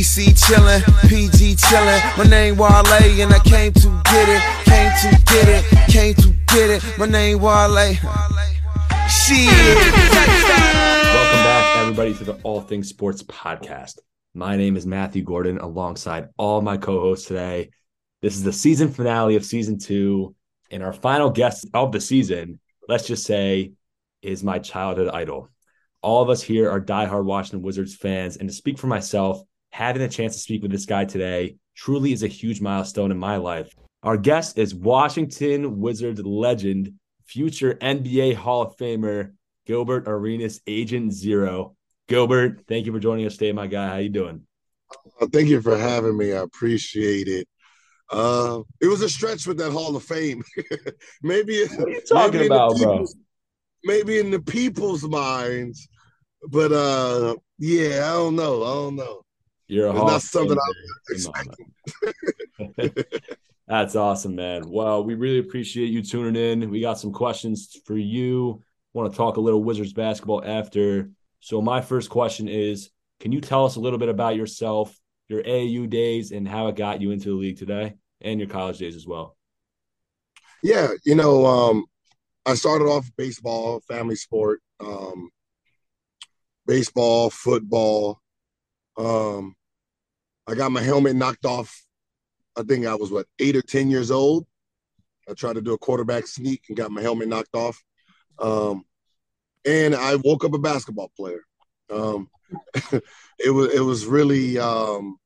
DC chillin', PG chillin'. My name Wale and I came to get it, came to get it, came to get it. My name Wale. Shit. Welcome back, everybody, to the All Things Sports Podcast. My name is Matthew Gordon, alongside all my co-hosts today. This is the season finale of season two, and our final guest of the season, let's just say, is my childhood idol. All of us here are diehard Washington Wizards fans, and to speak for myself, having the chance to speak with this guy today truly is a huge milestone in my life. Our guest is Washington Wizards legend, future NBA Hall of Famer, Gilbert Arenas, Agent Zero. Gilbert, thank you for joining us today, my guy. How you doing? Uh, thank you for having me. I appreciate it. Uh, it was a stretch with that Hall of Fame. maybe what are you talking about, bro? Maybe in the people's minds, but uh, yeah, I don't know. I don't know. You're a not something I was expecting. That's awesome, man. Well, we really appreciate you tuning in. We got some questions for you. Want to talk a little Wizards basketball after. So, my first question is Can you tell us a little bit about yourself, your AAU days, and how it got you into the league today, and your college days as well? Yeah, you know, um, I started off baseball, family sport, um, baseball, football. Um, I got my helmet knocked off. I think I was what eight or ten years old. I tried to do a quarterback sneak and got my helmet knocked off. Um, and I woke up a basketball player. Um, it was it was really um,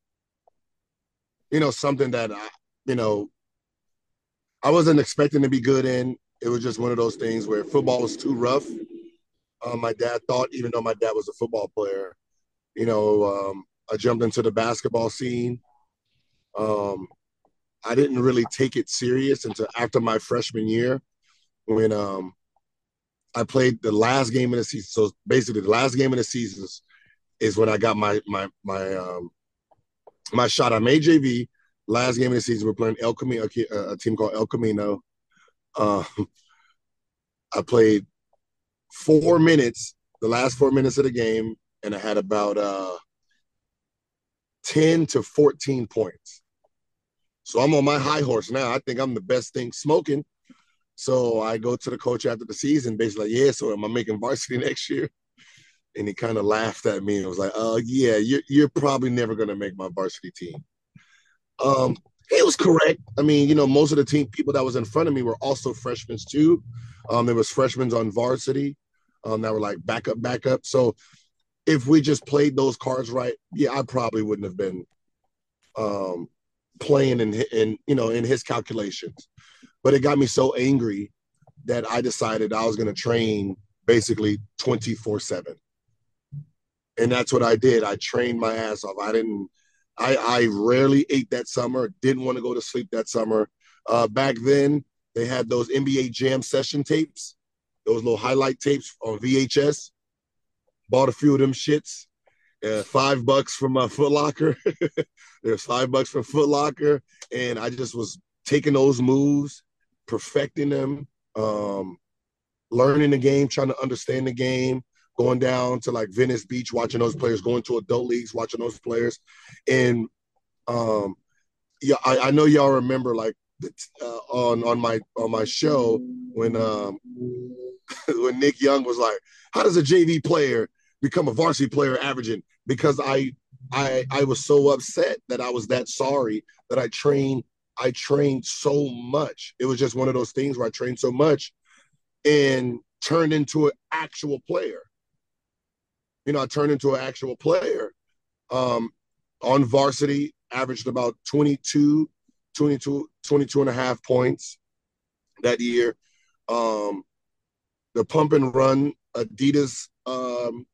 you know something that I you know I wasn't expecting to be good in. It was just one of those things where football was too rough. Uh, my dad thought, even though my dad was a football player, you know, um, I jumped into the basketball scene. Um, I didn't really take it serious until after my freshman year when um, I played the last game of the season. So basically, the last game of the season is when I got my my my um, my shot. I made JV. Last game of the season, we're playing El Camino, a, team called El Camino. Uh, I played four minutes, the last four minutes of the game, and I had about uh, 10 to 14 points. So I'm on my high horse now. I think I'm the best thing smoking. So I go to the coach after the season, basically, like, yeah, so am I making varsity next year? And he kind of laughed at me and was like, oh, yeah, you're, you're probably never going to make my varsity team. Um, he was correct. I mean, you know, most of the team people that was in front of me were also freshmen too. Um, there was freshmen on varsity um, that were like backup, backup. So if we just played those cards right, yeah, I probably wouldn't have been um, playing in in you know in his calculations. But it got me so angry that I decided I was going to train basically twenty four seven, and that's what I did. I trained my ass off. I didn't. I, I rarely ate that summer. Didn't want to go to sleep that summer. Uh, back then, they had those NBA Jam session tapes, those little highlight tapes on VHS bought a few of them shits. Uh, five bucks from my Foot Locker. There's five bucks from Foot Locker, and I just was taking those moves, perfecting them, um, learning the game, trying to understand the game, going down to like Venice Beach, watching those players, going to adult leagues, watching those players, and um, yeah, I, I know y'all remember like uh, on on my on my show when um, when Nick Young was like, "How does a JV player become a varsity player averaging because I I I was so upset that I was that sorry that I trained I trained so much. It was just one of those things where I trained so much and turned into an actual player. You know, I turned into an actual player. Um, on varsity, averaged about 22, 22, 22 and a half points that year. Um, the pump and run Adidas um,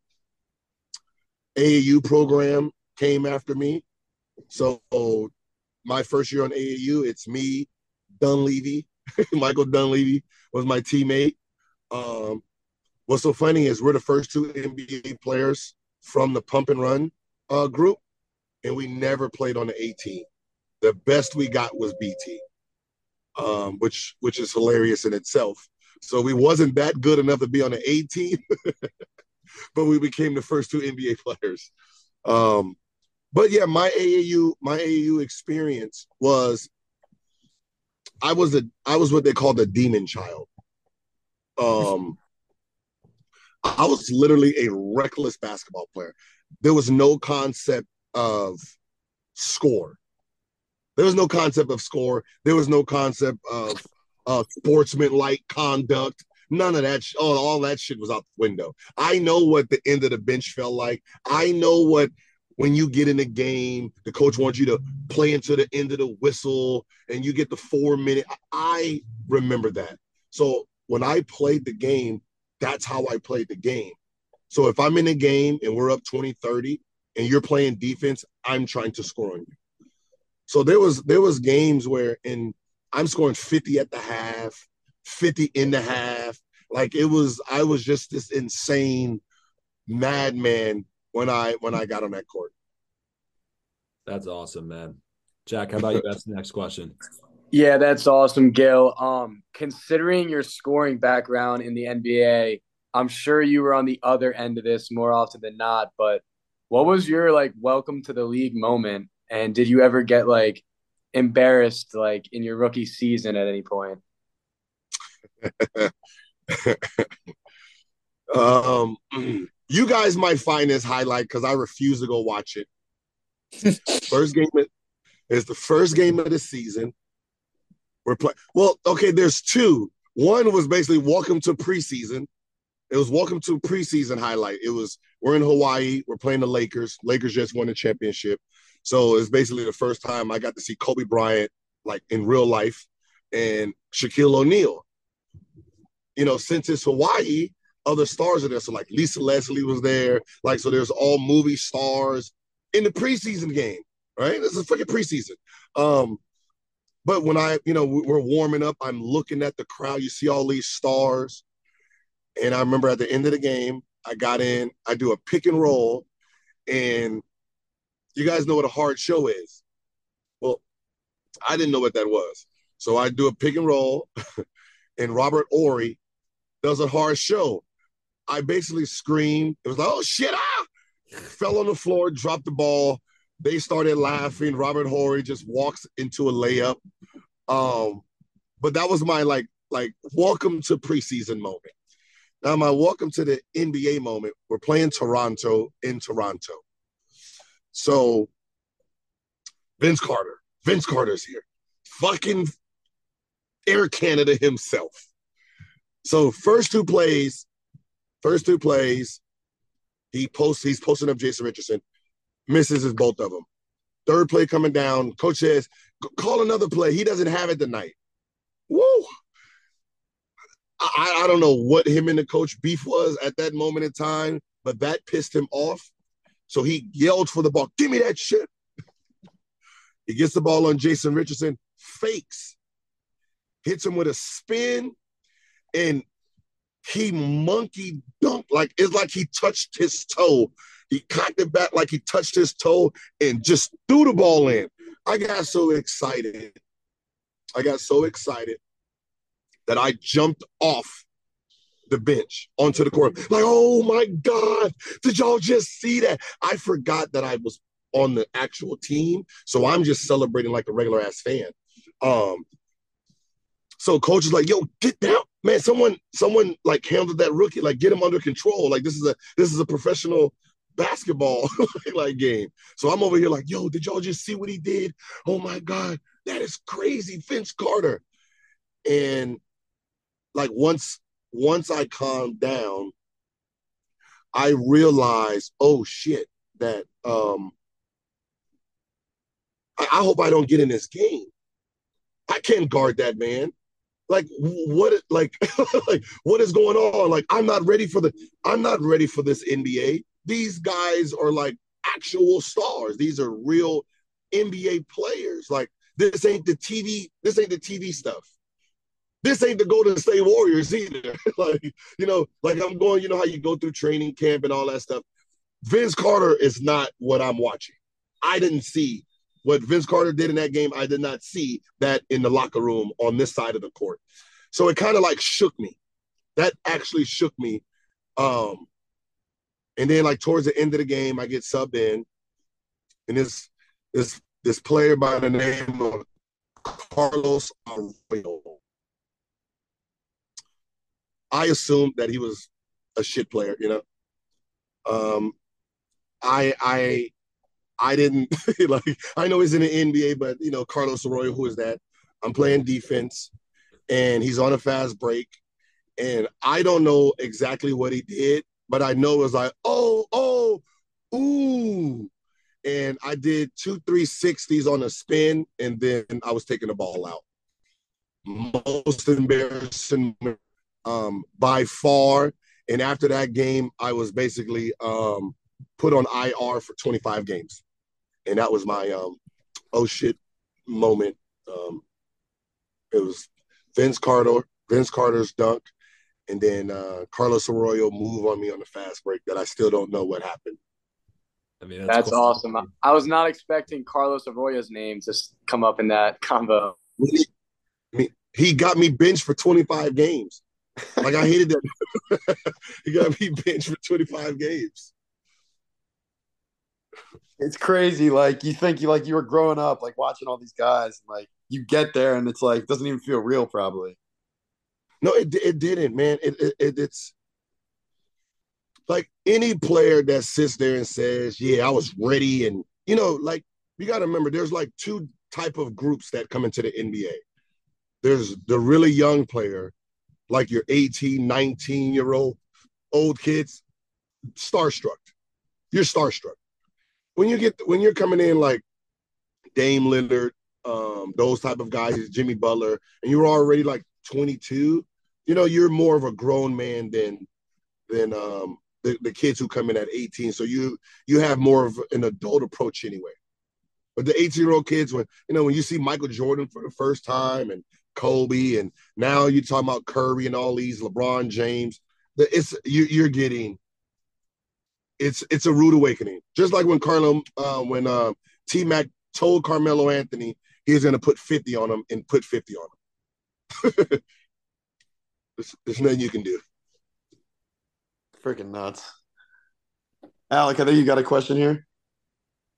AAU program came after me. So my first year on AAU, it's me, Dunleavy. Michael Dunleavy was my teammate. Um, what's so funny is we're the first two NBA players from the pump and run uh, group, and we never played on the A team. The best we got was BT, um, which which is hilarious in itself. So we wasn't that good enough to be on the A team, but we became the first two NBA players. Um, but yeah, my AAU my AAU experience was I was a I was what they called the demon child. Um, I was literally a reckless basketball player. There was no concept of score. There was no concept of score. There was no concept of uh, sportsman-like conduct. None of that. Sh- all, all that shit was out the window. I know what the end of the bench felt like. I know what when you get in the game, the coach wants you to play into the end of the whistle and you get the four minute. I remember that. So when I played the game, that's how I played the game. So if I'm in a game and we're up 20, 30 and you're playing defense, I'm trying to score on you. So there was there was games where in I'm scoring 50 at the half, 50 in the half. Like it was I was just this insane madman when I when I got on that court. That's awesome, man. Jack, how about you? That's the next question. Yeah, that's awesome, Gil. Um, considering your scoring background in the NBA, I'm sure you were on the other end of this more often than not. But what was your like welcome to the league moment? And did you ever get like embarrassed like in your rookie season at any point? Um, you guys might find this highlight because I refuse to go watch it. first game is the first game of the season. We're playing. Well, okay, there's two. One was basically welcome to preseason. It was welcome to preseason highlight. It was we're in Hawaii. We're playing the Lakers. Lakers just won the championship. So it's basically the first time I got to see Kobe Bryant like in real life and Shaquille O'Neal. You know, since it's Hawaii, other stars are there. So like Lisa Leslie was there. Like so, there's all movie stars in the preseason game. Right? This is freaking preseason. Um, but when I, you know, we're warming up, I'm looking at the crowd. You see all these stars, and I remember at the end of the game, I got in. I do a pick and roll, and you guys know what a hard show is. Well, I didn't know what that was. So I do a pick and roll, and Robert Horry does a hard show. I basically screamed. It was like, oh shit, ah! Fell on the floor, dropped the ball. They started laughing. Robert Horry just walks into a layup. Um, but that was my like, like welcome to preseason moment. Now my welcome to the NBA moment. We're playing Toronto in Toronto. So Vince Carter, Vince Carter's here. Fucking Air Canada himself. So first two plays, first two plays, he posts, he's posting up Jason Richardson, misses his both of them. Third play coming down, coach says, call another play. He doesn't have it tonight. Woo! I, I don't know what him and the coach beef was at that moment in time, but that pissed him off. So he yelled for the ball, give me that shit. he gets the ball on Jason Richardson, fakes, hits him with a spin, and he monkey dunked like it's like he touched his toe. He cocked it back like he touched his toe and just threw the ball in. I got so excited. I got so excited that I jumped off the bench onto the court. Like, oh my God, did y'all just see that? I forgot that I was on the actual team. So I'm just celebrating like a regular ass fan. Um, so coach is like, yo, get down. Man, someone, someone like handled that rookie, like get him under control. Like this is a this is a professional basketball like game. So I'm over here like, yo, did y'all just see what he did? Oh my God, that is crazy. Vince Carter. And like once once I calmed down, I realized, oh shit, that um I, I hope I don't get in this game. I can't guard that man like what like like what is going on? Like i'm not ready for the i'm not ready for this nba these guys are like actual stars. These are real nba players. Like this ain't the tv this ain't the tv stuff. This ain't the golden state warriors either. Like you know like i'm going you know how you go through training camp and all that stuff? Vince carter is not what i'm watching. I didn't see what Vince Carter did in that game, I did not see that in the locker room on this side of the court. So it kind of like shook me. That actually shook me. Um, and then like towards the end of the game, I get subbed in, and this this this player by the name of Carlos Arroyo. I assumed that he was a shit player, you know. Um, I I I didn't like. I know he's in the NBA, but you know, Carlos Arroyo, who is that? I'm playing defense, and he's on a fast break, and I don't know exactly what he did, but I know it was like, oh, oh, ooh, and I did two 360s on a spin, and then I was taking the ball out. Most embarrassing um, by far. And after that game, I was basically um, put on IR for 25 games, and that was my um, oh shit moment. Um, it was Vince Carter, Vince Carter's dunk, and then uh, Carlos Arroyo move on me on the fast break that I still don't know what happened. I mean, that's, that's cool. awesome. I was not expecting Carlos Arroyo's name to come up in that combo. He, he got me benched for 25 games. Like I hated that. he got me benched for 25 games. It's crazy. Like you think you like you were growing up, like watching all these guys, and, like you get there and it's like doesn't even feel real, probably. No, it it didn't, man. It, it, it it's like any player that sits there and says, "Yeah, I was ready," and you know, like you got to remember, there's like two type of groups that come into the NBA. There's the really young player like your 18, 19 year old old kids, starstruck. You're starstruck. When you get when you're coming in like Dame Lillard, um, those type of guys, Jimmy Butler, and you're already like 22, you know, you're more of a grown man than than um the, the kids who come in at 18. So you you have more of an adult approach anyway. But the 18 year old kids, when you know, when you see Michael Jordan for the first time and Kobe, and now you're talking about Curry and all these LeBron James. It's you, you're getting. It's it's a rude awakening, just like when Carlo uh, when uh, T Mac told Carmelo Anthony he was going to put 50 on him and put 50 on him. there's, there's nothing you can do. Freaking nuts. Alec, I think you got a question here.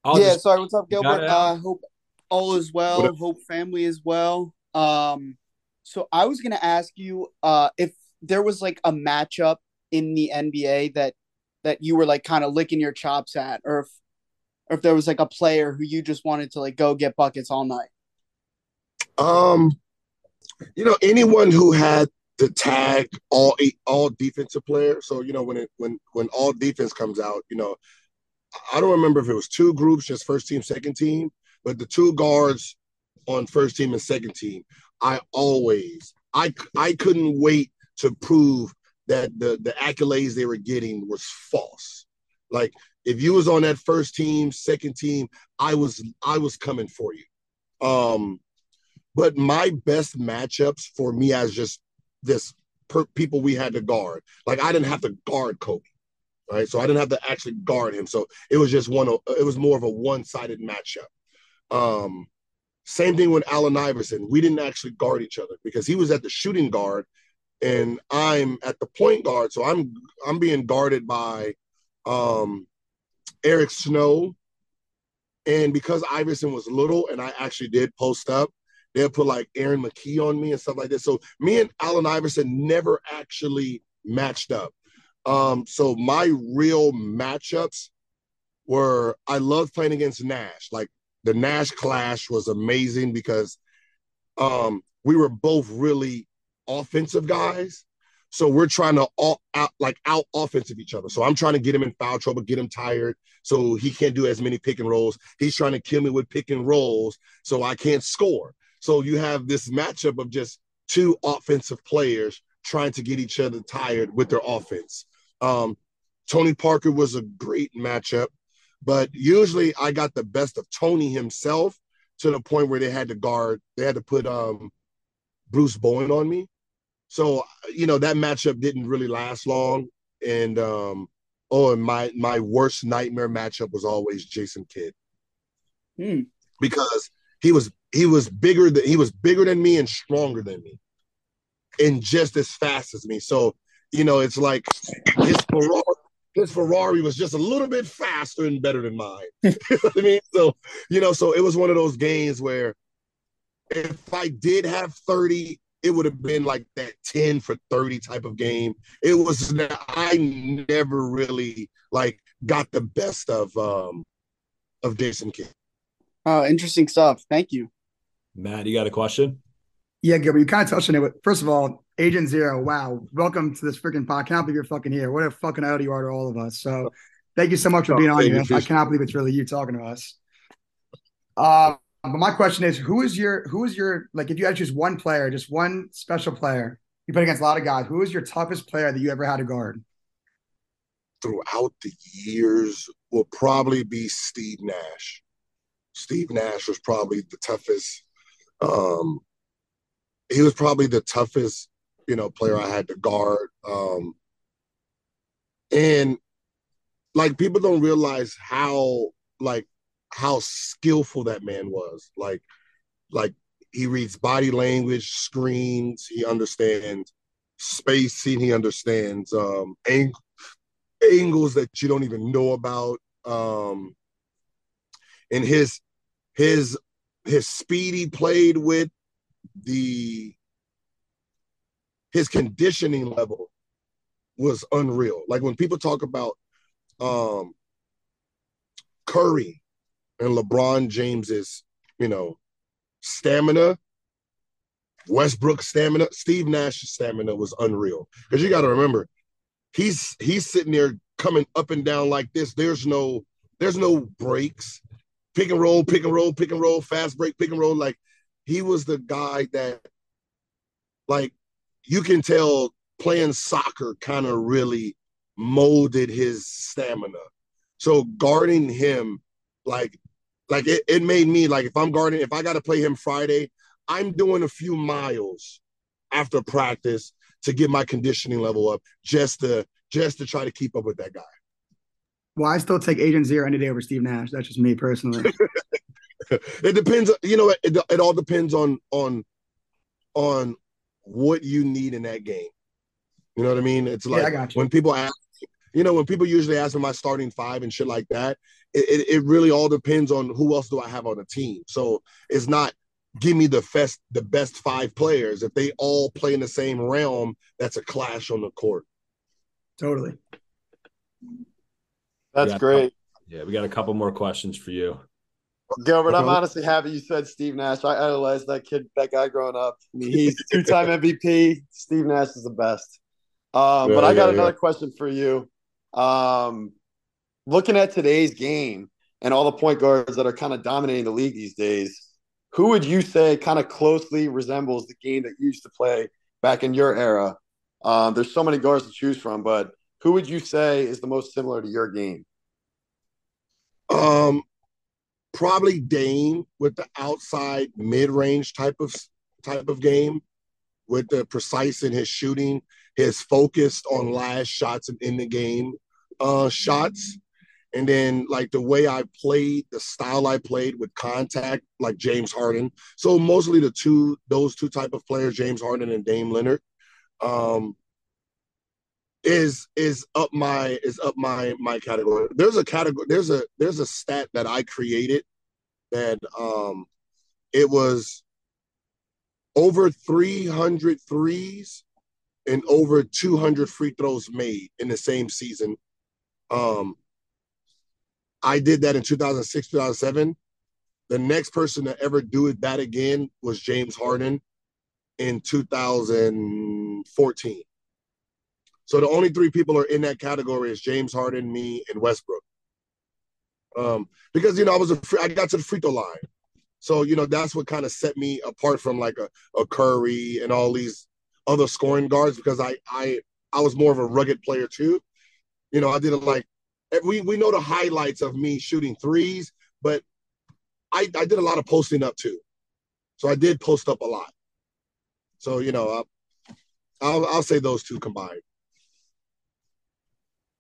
I'll yeah, just, sorry. What's up, Gilbert? Uh, hope all is well. Hope family is well. Um, so I was gonna ask you uh, if there was like a matchup in the NBA that that you were like kind of licking your chops at, or if or if there was like a player who you just wanted to like go get buckets all night. Um, you know, anyone who had the tag all all defensive player. So you know when it when when all defense comes out, you know, I don't remember if it was two groups, just first team, second team, but the two guards on first team and second team, I always I I couldn't wait to prove that the the accolades they were getting was false. Like if you was on that first team, second team, I was I was coming for you. Um, but my best matchups for me as just this per, people we had to guard. Like I didn't have to guard Kobe, right? So I didn't have to actually guard him. So it was just one. It was more of a one sided matchup. Um, same thing with Allen Iverson. We didn't actually guard each other because he was at the shooting guard and I'm at the point guard. So I'm I'm being guarded by um, Eric Snow. And because Iverson was little and I actually did post up, they'll put like Aaron McKie on me and stuff like this. So me and Allen Iverson never actually matched up. Um, so my real matchups were I loved playing against Nash. Like the Nash clash was amazing because um, we were both really offensive guys. So we're trying to all out like out offensive each other. So I'm trying to get him in foul trouble, get him tired, so he can't do as many pick and rolls. He's trying to kill me with pick and rolls, so I can't score. So you have this matchup of just two offensive players trying to get each other tired with their offense. Um, Tony Parker was a great matchup but usually I got the best of Tony himself to the point where they had to guard, they had to put um, Bruce Bowen on me. So, you know, that matchup didn't really last long. And um, oh, and my my worst nightmare matchup was always Jason Kidd. Hmm. Because he was he was bigger than he was bigger than me and stronger than me. And just as fast as me. So, you know, it's like his ferocity his Ferrari was just a little bit faster and better than mine. you know what I mean? So, you know, so it was one of those games where if I did have 30, it would have been like that 10 for 30 type of game. It was I never really like got the best of um of Jason Kidd. Oh, interesting stuff. Thank you. Matt, you got a question? Yeah, Gilbert, you kind of touched on it. But first of all, Agent Zero, wow, welcome to this freaking podcast. I cannot believe you're fucking here. What a fucking idol you are to all of us. So thank you so much for oh, being on here. I cannot believe it's really you talking to us. Uh, but my question is, who is your who is your like if you had to choose one player, just one special player, you play against a lot of guys, who is your toughest player that you ever had to guard? Throughout the years will probably be Steve Nash. Steve Nash was probably the toughest. Um, he was probably the toughest, you know, player I had to guard. Um, and like people don't realize how like how skillful that man was. Like, like he reads body language, screens, he understands spacing, he understands um ang- angles that you don't even know about. Um and his his his speed he played with, the his conditioning level was unreal. Like when people talk about um Curry and LeBron James's, you know, stamina, Westbrook stamina, Steve Nash's stamina was unreal. Because you got to remember, he's he's sitting there coming up and down like this. There's no there's no breaks. Pick and roll, pick and roll, pick and roll, fast break, pick and roll. Like he was the guy that, like, you can tell playing soccer kind of really molded his stamina. So guarding him, like like it, it made me like if I'm guarding, if I got to play him Friday, I'm doing a few miles after practice to get my conditioning level up just to just to try to keep up with that guy. Well, I still take Agent Zero any day over Steve Nash. That's just me personally. it depends. You know, it, it all depends on on on what you need in that game. You know what I mean? It's like yeah, when people ask, you know, when people usually ask me my starting five and shit like that, it, it really all depends on who else do I have on the team. So it's not give me the best the best five players. If they all play in the same realm, that's a clash on the court. Totally. That's great. yeah, we got a couple more questions for you. Gilbert, I'm honestly happy you said Steve Nash. I idolized that kid, that guy growing up. I mean, he's two-time MVP. Steve Nash is the best. Um, yeah, but I got yeah, another yeah. question for you. Um, looking at today's game and all the point guards that are kind of dominating the league these days, who would you say kind of closely resembles the game that you used to play back in your era? Um, there's so many guards to choose from, but who would you say is the most similar to your game? Um, probably Dame with the outside mid-range type of type of game, with the precise in his shooting, his focused on last shots and in the game uh, shots and then like the way I played, the style I played with contact, like James Harden. So mostly the two those two type of players, James Harden and Dame Lillard, um, is is up my is up my my category. There's a category. There's a there's a stat that I created that um, it was over 300 threes and over 200 free throws made in the same season. Um, I did that in 2006, 2007. The next person to ever do it that again was James Harden in 2014. So the only three people are in that category is James Harden, me, and Westbrook. Um, because you know I was a free, I got to the free throw line, so you know that's what kind of set me apart from like a, a Curry and all these other scoring guards because I I I was more of a rugged player too. You know I did it like we we know the highlights of me shooting threes, but I I did a lot of posting up too, so I did post up a lot. So you know, I'll I'll, I'll say those two combined.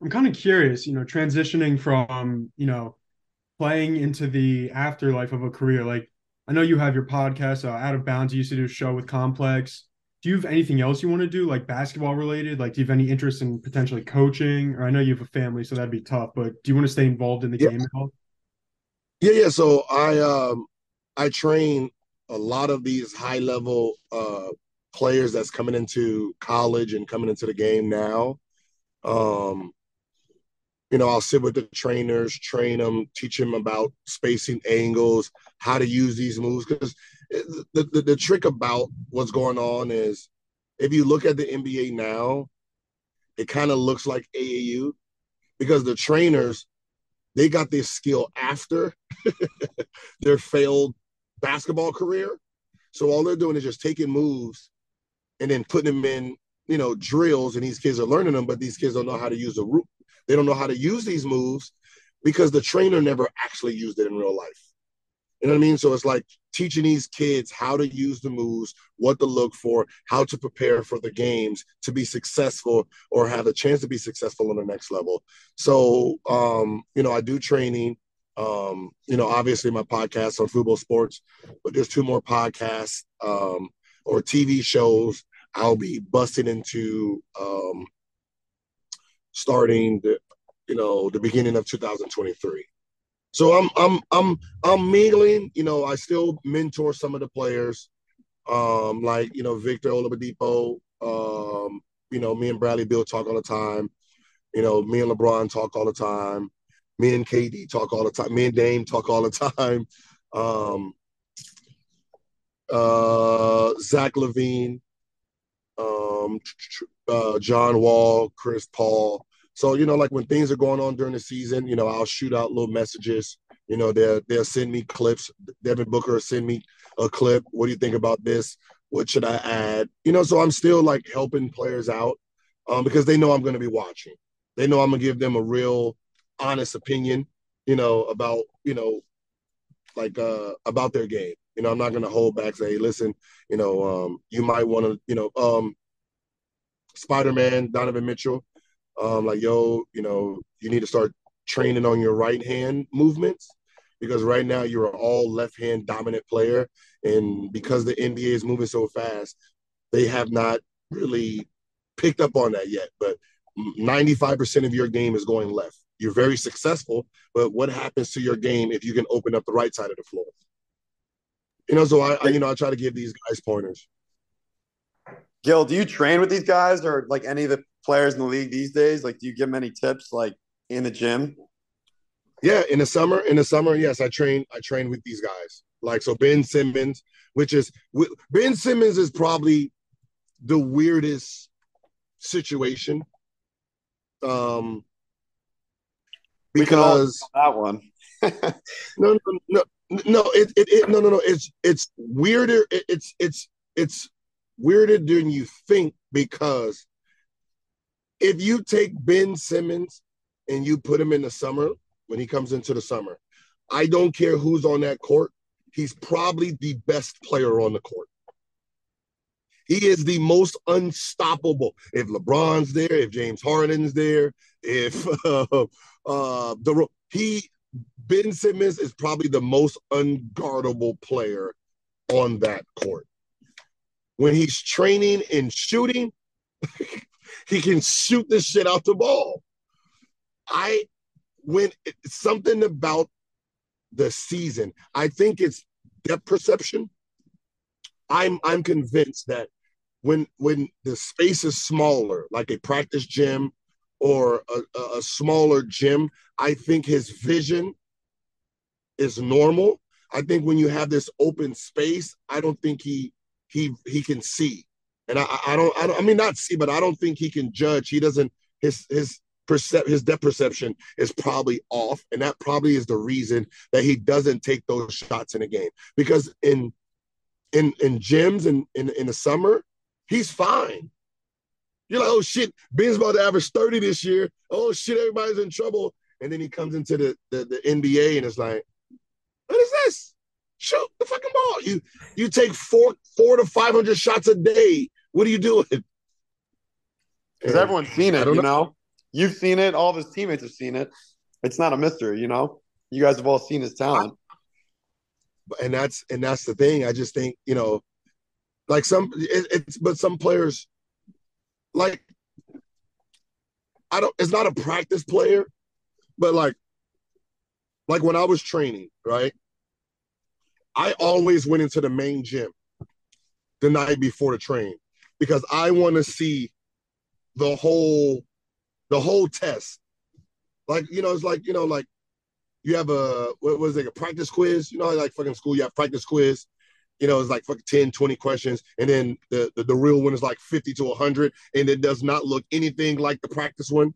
I'm kind of curious, you know, transitioning from you know playing into the afterlife of a career. Like I know you have your podcast, uh, Out of Bounds. You used to do a show with Complex. Do you have anything else you want to do, like basketball related? Like, do you have any interest in potentially coaching? Or I know you have a family, so that'd be tough. But do you want to stay involved in the yeah. game at all? Yeah, yeah. So I um I train a lot of these high level uh players that's coming into college and coming into the game now. Um, you know, I'll sit with the trainers, train them, teach them about spacing angles, how to use these moves. Because the, the, the trick about what's going on is if you look at the NBA now, it kind of looks like AAU because the trainers they got this skill after their failed basketball career. So all they're doing is just taking moves and then putting them in, you know, drills, and these kids are learning them, but these kids don't know how to use the root. They don't know how to use these moves because the trainer never actually used it in real life. You know what I mean? So it's like teaching these kids how to use the moves, what to look for, how to prepare for the games to be successful or have a chance to be successful on the next level. So, um, you know, I do training. Um, you know, obviously my podcast on Fubo Sports, but there's two more podcasts um, or TV shows I'll be busting into um, starting the you know the beginning of 2023. So I'm I'm I'm I'm mingling. You know, I still mentor some of the players, um, like you know Victor Oladipo. Um, you know, me and Bradley Beal talk all the time. You know, me and LeBron talk all the time. Me and KD talk all the time. Me and Dame talk all the time. Um, uh, Zach LaVine, um, uh, John Wall, Chris Paul. So you know, like when things are going on during the season, you know, I'll shoot out little messages. You know, they'll they'll send me clips. Devin Booker send me a clip. What do you think about this? What should I add? You know, so I'm still like helping players out um, because they know I'm going to be watching. They know I'm gonna give them a real, honest opinion. You know about you know, like uh about their game. You know, I'm not going to hold back. Say, listen, you know, um, you might want to, you know, um, Spider Man, Donovan Mitchell, um, like, yo, you know, you need to start training on your right hand movements because right now you're an all left hand dominant player. And because the NBA is moving so fast, they have not really picked up on that yet. But 95% of your game is going left. You're very successful, but what happens to your game if you can open up the right side of the floor? You know, so I, I you know I try to give these guys pointers. Gil, do you train with these guys or like any of the players in the league these days? Like, do you give them any tips like in the gym? Yeah, in the summer, in the summer, yes, I train. I train with these guys. Like so, Ben Simmons, which is Ben Simmons is probably the weirdest situation. Um, because that one. no, no, no, no, it, it, it, no, no, no. It's it's weirder. It, it's it's it's weirder than you think because if you take Ben Simmons and you put him in the summer when he comes into the summer, I don't care who's on that court. He's probably the best player on the court. He is the most unstoppable. If LeBron's there, if James Harden's there, if uh, uh, the he Ben Simmons is probably the most unguardable player on that court. When he's training and shooting, he can shoot the shit out the ball. I when something about the season, I think it's depth perception. I'm I'm convinced that when when the space is smaller, like a practice gym or a, a smaller gym, I think his vision is normal. I think when you have this open space, I don't think he he he can see, and I I don't I, don't, I mean not see, but I don't think he can judge. He doesn't his his percep his depth perception is probably off, and that probably is the reason that he doesn't take those shots in a game. Because in in in gyms and in, in the summer, he's fine. You're like, oh shit, Ben's about to average 30 this year. Oh shit, everybody's in trouble. And then he comes into the, the, the NBA and it's like, what is this? Shoot the fucking ball. You you take four four to five hundred shots a day. What are you doing? Because everyone's seen it, you know? know. You've seen it. All of his teammates have seen it. It's not a mystery, you know. You guys have all seen his talent. And that's and that's the thing. I just think you know, Like some, it, it's but some players, like I don't. It's not a practice player, but like, like when I was training, right? I always went into the main gym the night before the train because I want to see the whole the whole test. Like, you know, it's like, you know, like you have a what was it, a practice quiz? You know, like fucking school, you have practice quiz. You know, it's like fucking 10, 20 questions, and then the, the, the real one is like 50 to 100, and it does not look anything like the practice one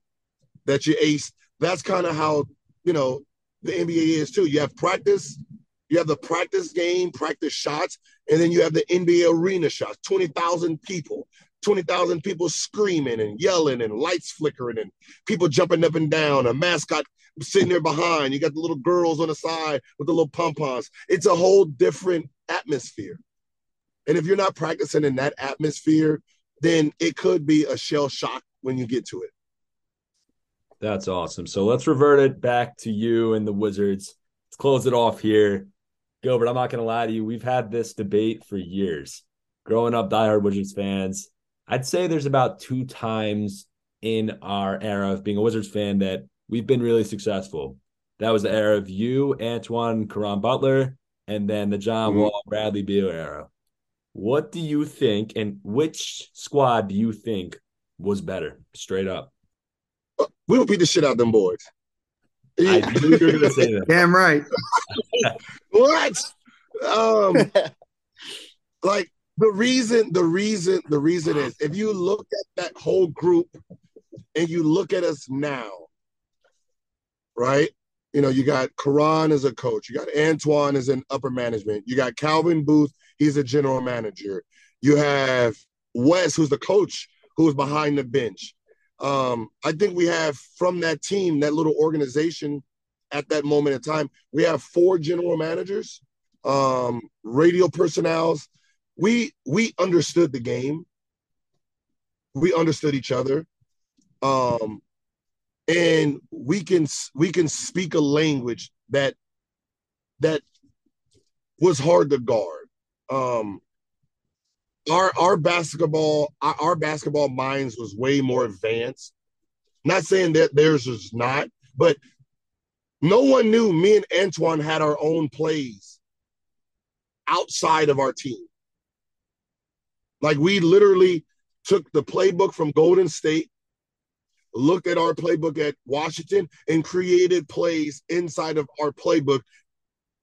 that you ace. That's kind of how, you know, the NBA is too. You have practice, you have the practice game, practice shots, and then you have the NBA arena shots, 20,000 people. 20,000 people screaming and yelling and lights flickering and people jumping up and down, a mascot sitting there behind. You got the little girls on the side with the little pom poms. It's a whole different atmosphere. And if you're not practicing in that atmosphere, then it could be a shell shock when you get to it. That's awesome. So let's revert it back to you and the Wizards. Let's close it off here. Gilbert, I'm not going to lie to you. We've had this debate for years. Growing up, diehard Wizards fans, I'd say there's about two times in our era of being a Wizards fan that we've been really successful. That was the era of you, Antoine, Caron Butler, and then the John mm-hmm. Wall, Bradley Beal era. What do you think, and which squad do you think was better, straight up? We will beat the shit out of them boys. I knew you were going to say that. Damn right. what? Um, like the reason, the reason, the reason is if you look at that whole group and you look at us now, right? You know, you got Caron as a coach, you got Antoine as an upper management, you got Calvin Booth, he's a general manager. You have Wes, who's the coach, who's behind the bench. Um, I think we have from that team, that little organization at that moment in time, we have four general managers, um, radio personnels, we we understood the game. We understood each other. Um, and we can we can speak a language that that was hard to guard. Um, our our basketball our, basketball minds was way more advanced. Not saying that theirs was not, but no one knew me and Antoine had our own plays outside of our team. Like we literally took the playbook from Golden State, looked at our playbook at Washington, and created plays inside of our playbook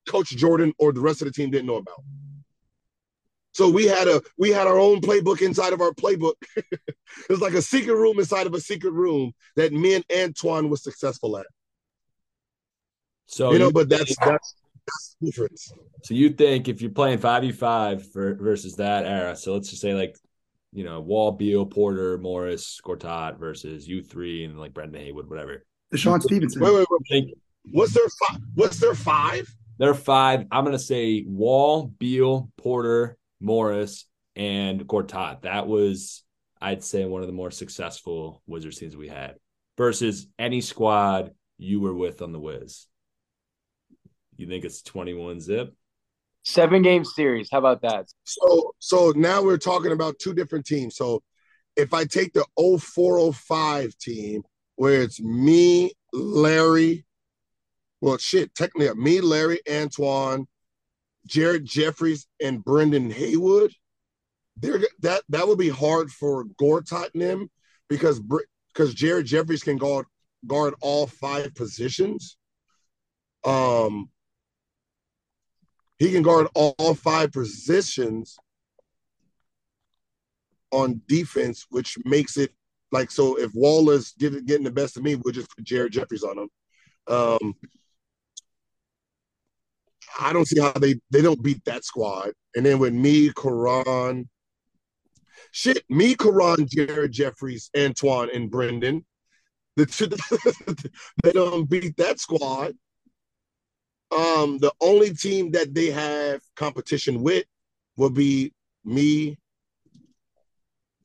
Coach Jordan or the rest of the team didn't know about. So we had a we had our own playbook inside of our playbook. it was like a secret room inside of a secret room that me and Antoine was successful at. So you know, but that's that's that's the difference. So you think if you're playing five v five versus that era, so let's just say like, you know, Wall, Beal, Porter, Morris, Gortat versus you three and like Brendan Haywood, whatever. DeShawn Stevenson. Wait, wait, wait. What's their five? What's their five? They're five. I'm gonna say Wall, Beal, Porter, Morris, and Gortat. That was, I'd say, one of the more successful Wizards teams we had versus any squad you were with on the Wiz. You think it's 21 zip? Seven game series. How about that? So so now we're talking about two different teams. So if I take the 0405 team where it's me, Larry, well shit, technically me, Larry, Antoine, Jared Jeffries, and Brendan Haywood, there that that would be hard for Gortat and them because because Jared Jeffries can guard guard all five positions. Um, he can guard all, five positions on defense, which makes it like so. If Waller's getting getting the best of me, we'll just put Jared Jeffries on him. Um, I don't see how they they don't beat that squad. And then with me, Caron, shit, me, Caron, Jared Jeffries, Antoine, and Brendan, the two, they don't beat that squad. Um, the only team that they have competition with will be me,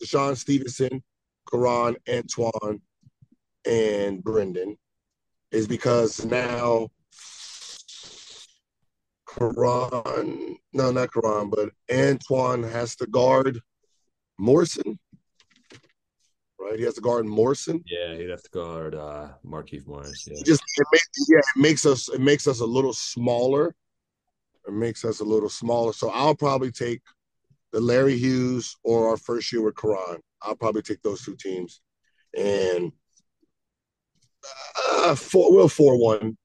DeShawn Stevenson, Caron, Antoine, and Brendan, is because now Caron, no, not Caron, but Antoine has to guard Morrison. Right, he has to guard Morrison. Yeah, he'd have to guard uh, Markieff Morris. Yeah, just it makes, yeah, it makes us it makes us a little smaller. It makes us a little smaller. So I'll probably take the Larry Hughes or our first year with Caron. I'll probably take those two teams, and uh, four, we'll four one.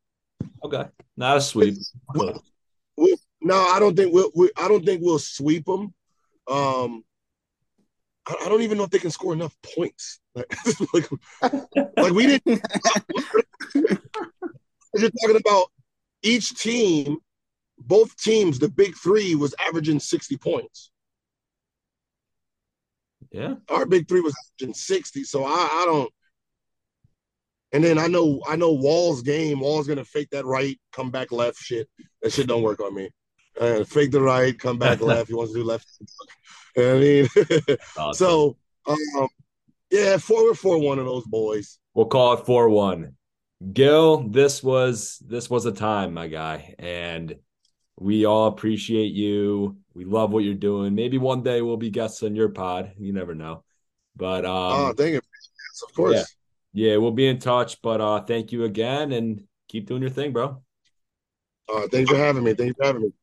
Okay, not a sweep. We'll, we'll, no, I don't think we'll. We, I don't think we'll sweep them. Um, I, don't even know if they can score enough points. Like, like, like we didn't. You're talking about each team, both teams. The big three was averaging sixty points. Yeah, our big three was averaging sixty. So I, I don't. And then I know I know Wall's game. Wall's gonna fake that right, come back left. Shit, that shit don't work on me. And fake the right, come back left. He wants to do left. I mean, awesome. so um, yeah, one of those boys. We'll call it four one. Gil, this was this was a time, my guy, and we all appreciate you. We love what you're doing. Maybe one day we'll be guests on your pod. You never know. But um, oh, thank you. Of course. Yeah yeah, we'll be in touch. But uh, thank you again, and keep doing your thing, bro. Uh, thanks for having me. Thanks for having me.